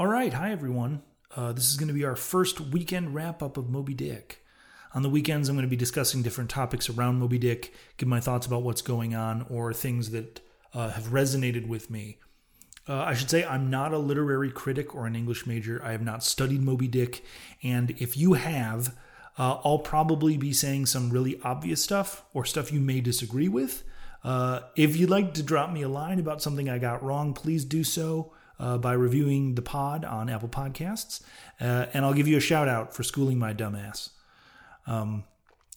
All right, hi everyone. Uh, this is going to be our first weekend wrap up of Moby Dick. On the weekends, I'm going to be discussing different topics around Moby Dick, give my thoughts about what's going on, or things that uh, have resonated with me. Uh, I should say I'm not a literary critic or an English major. I have not studied Moby Dick, and if you have, uh, I'll probably be saying some really obvious stuff or stuff you may disagree with. Uh, if you'd like to drop me a line about something I got wrong, please do so uh, by reviewing the pod on Apple Podcasts, uh, and I'll give you a shout out for schooling my dumbass. Um,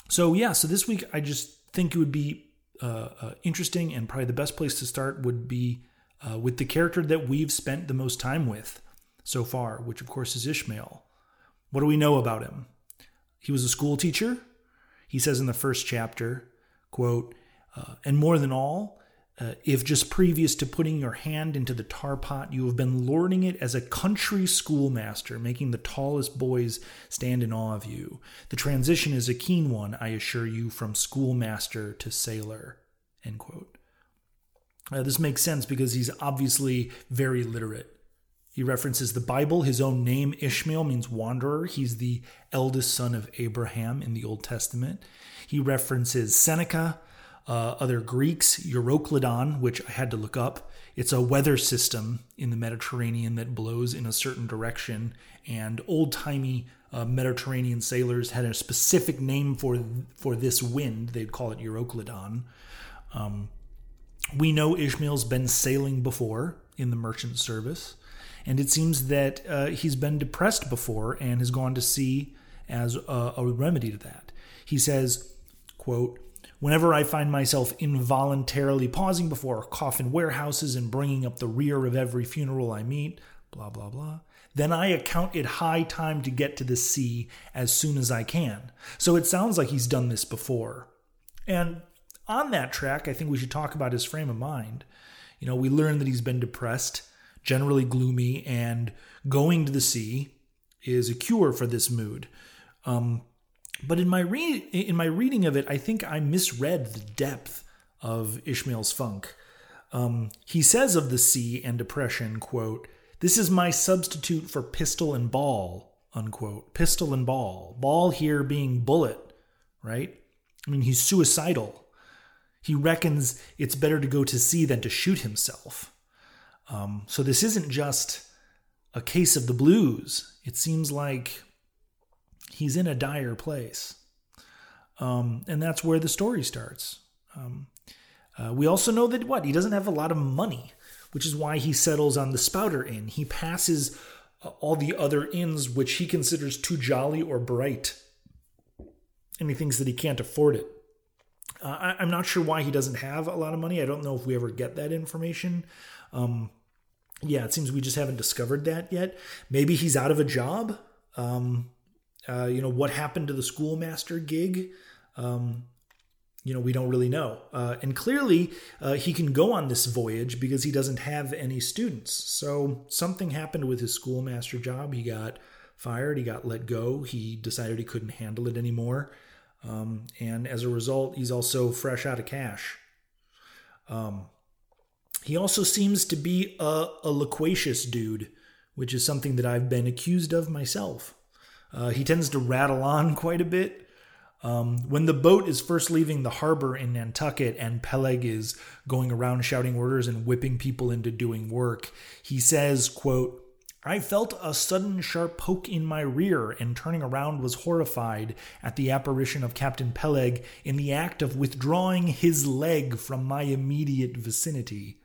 so yeah, so this week I just think it would be uh, uh, interesting, and probably the best place to start would be uh, with the character that we've spent the most time with so far, which of course is Ishmael. What do we know about him? He was a school teacher. He says in the first chapter, quote, uh, and more than all, uh, if just previous to putting your hand into the tar pot, you have been lording it as a country schoolmaster, making the tallest boys stand in awe of you. The transition is a keen one, I assure you, from schoolmaster to sailor. End quote. Uh, this makes sense because he's obviously very literate. He references the Bible. His own name, Ishmael, means wanderer. He's the eldest son of Abraham in the Old Testament. He references Seneca, uh, other Greeks, Euroclydon, which I had to look up. It's a weather system in the Mediterranean that blows in a certain direction, and old timey uh, Mediterranean sailors had a specific name for for this wind. They'd call it Euroclydon. Um, we know Ishmael's been sailing before in the merchant service, and it seems that uh, he's been depressed before and has gone to sea as a, a remedy to that. He says, "quote." Whenever I find myself involuntarily pausing before coffin warehouses and bringing up the rear of every funeral I meet, blah, blah, blah, then I account it high time to get to the sea as soon as I can. So it sounds like he's done this before. And on that track, I think we should talk about his frame of mind. You know, we learn that he's been depressed, generally gloomy, and going to the sea is a cure for this mood. Um, but in my re- in my reading of it, I think I misread the depth of Ishmael's funk. Um, he says of the sea and depression, quote, "This is my substitute for pistol and ball." Unquote. Pistol and ball. Ball here being bullet, right? I mean, he's suicidal. He reckons it's better to go to sea than to shoot himself. Um, so this isn't just a case of the blues. It seems like he's in a dire place. Um, and that's where the story starts. Um, uh, we also know that what? He doesn't have a lot of money, which is why he settles on the Spouter Inn. He passes uh, all the other inns which he considers too jolly or bright. And he thinks that he can't afford it. Uh, I, am not sure why he doesn't have a lot of money. I don't know if we ever get that information. Um, yeah, it seems we just haven't discovered that yet. Maybe he's out of a job. Um, uh, you know, what happened to the schoolmaster gig? Um, you know, we don't really know. Uh, and clearly, uh, he can go on this voyage because he doesn't have any students. So something happened with his schoolmaster job. He got fired, he got let go, he decided he couldn't handle it anymore. Um, and as a result, he's also fresh out of cash. Um, he also seems to be a, a loquacious dude, which is something that I've been accused of myself. Uh, he tends to rattle on quite a bit. Um, when the boat is first leaving the harbor in Nantucket and Peleg is going around shouting orders and whipping people into doing work, he says, quote, I felt a sudden sharp poke in my rear and turning around was horrified at the apparition of Captain Peleg in the act of withdrawing his leg from my immediate vicinity.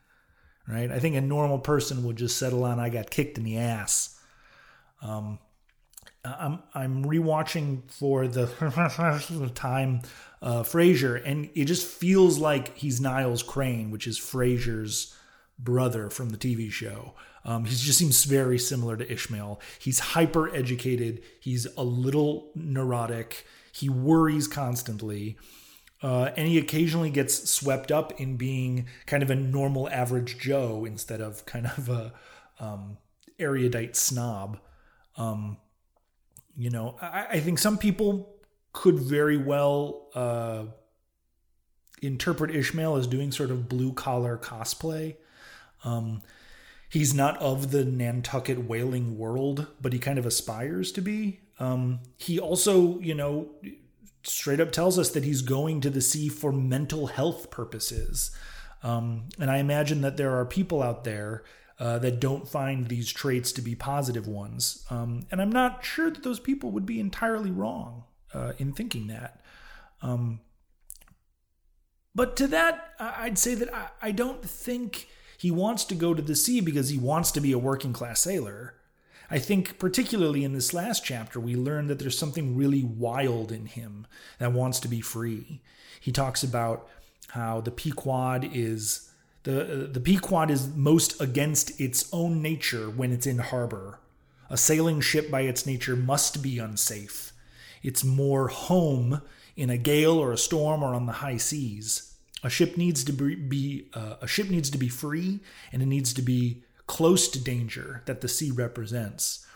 Right? I think a normal person would just settle on I got kicked in the ass. Um, I'm I'm rewatching for the time uh, Frasier, and it just feels like he's Niles Crane, which is Frasier's brother from the TV show. Um, he just seems very similar to Ishmael. He's hyper educated. He's a little neurotic. He worries constantly. Uh, and he occasionally gets swept up in being kind of a normal average Joe instead of kind of a um, erudite snob. Um, you know, I, I think some people could very well uh, interpret Ishmael as doing sort of blue collar cosplay. Um, he's not of the Nantucket whaling world, but he kind of aspires to be. Um, he also, you know, straight up tells us that he's going to the sea for mental health purposes. Um, and I imagine that there are people out there uh, that don't find these traits to be positive ones. Um, and I'm not sure that those people would be entirely wrong uh, in thinking that. Um, but to that, I'd say that I, I don't think he wants to go to the sea because he wants to be a working class sailor. I think, particularly in this last chapter, we learn that there's something really wild in him that wants to be free. He talks about how the Pequod is the the Pequod is most against its own nature when it's in harbor. A sailing ship by its nature must be unsafe. It's more home in a gale or a storm or on the high seas. A ship needs to be, uh, a ship needs to be free and it needs to be close to danger that the sea represents.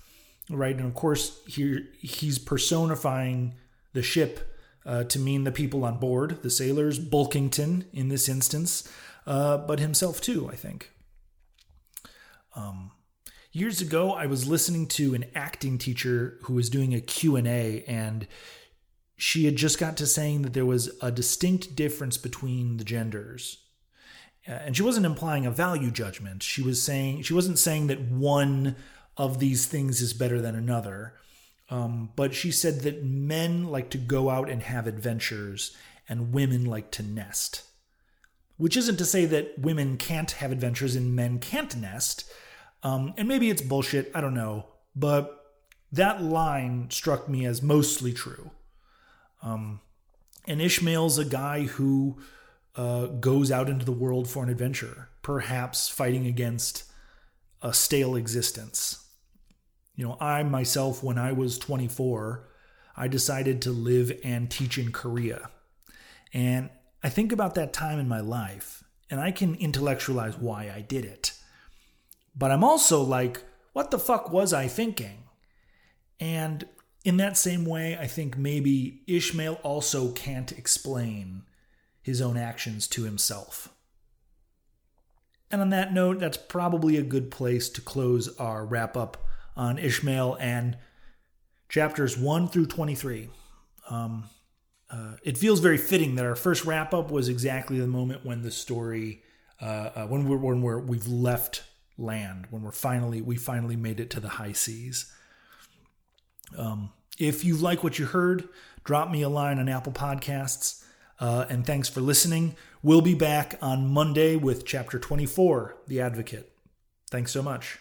Right, and of course here he's personifying the ship uh, to mean the people on board, the sailors, Bulkington in this instance, uh, but himself too, I think. Um, years ago, I was listening to an acting teacher who was doing a Q&A, and she had just got to saying that there was a distinct difference between the genders. Uh, and she wasn't implying a value judgment. She was saying she wasn't saying that one of these things is better than another. Um, but she said that men like to go out and have adventures, and women like to nest. Which isn't to say that women can't have adventures and men can't nest. Um, and maybe it's bullshit, I don't know. But that line struck me as mostly true. Um, and Ishmael's a guy who uh, goes out into the world for an adventure, perhaps fighting against a stale existence. You know, I myself, when I was 24, I decided to live and teach in Korea. And I think about that time in my life and I can intellectualize why I did it. But I'm also like, what the fuck was I thinking? And in that same way, I think maybe Ishmael also can't explain his own actions to himself. And on that note, that's probably a good place to close our wrap up on Ishmael and chapters 1 through 23. Um, uh, it feels very fitting that our first wrap up was exactly the moment when the story, uh, uh, when we're when we're we've left land, when we're finally we finally made it to the high seas. Um, if you like what you heard, drop me a line on Apple Podcasts. Uh, and thanks for listening. We'll be back on Monday with chapter 24, The Advocate. Thanks so much.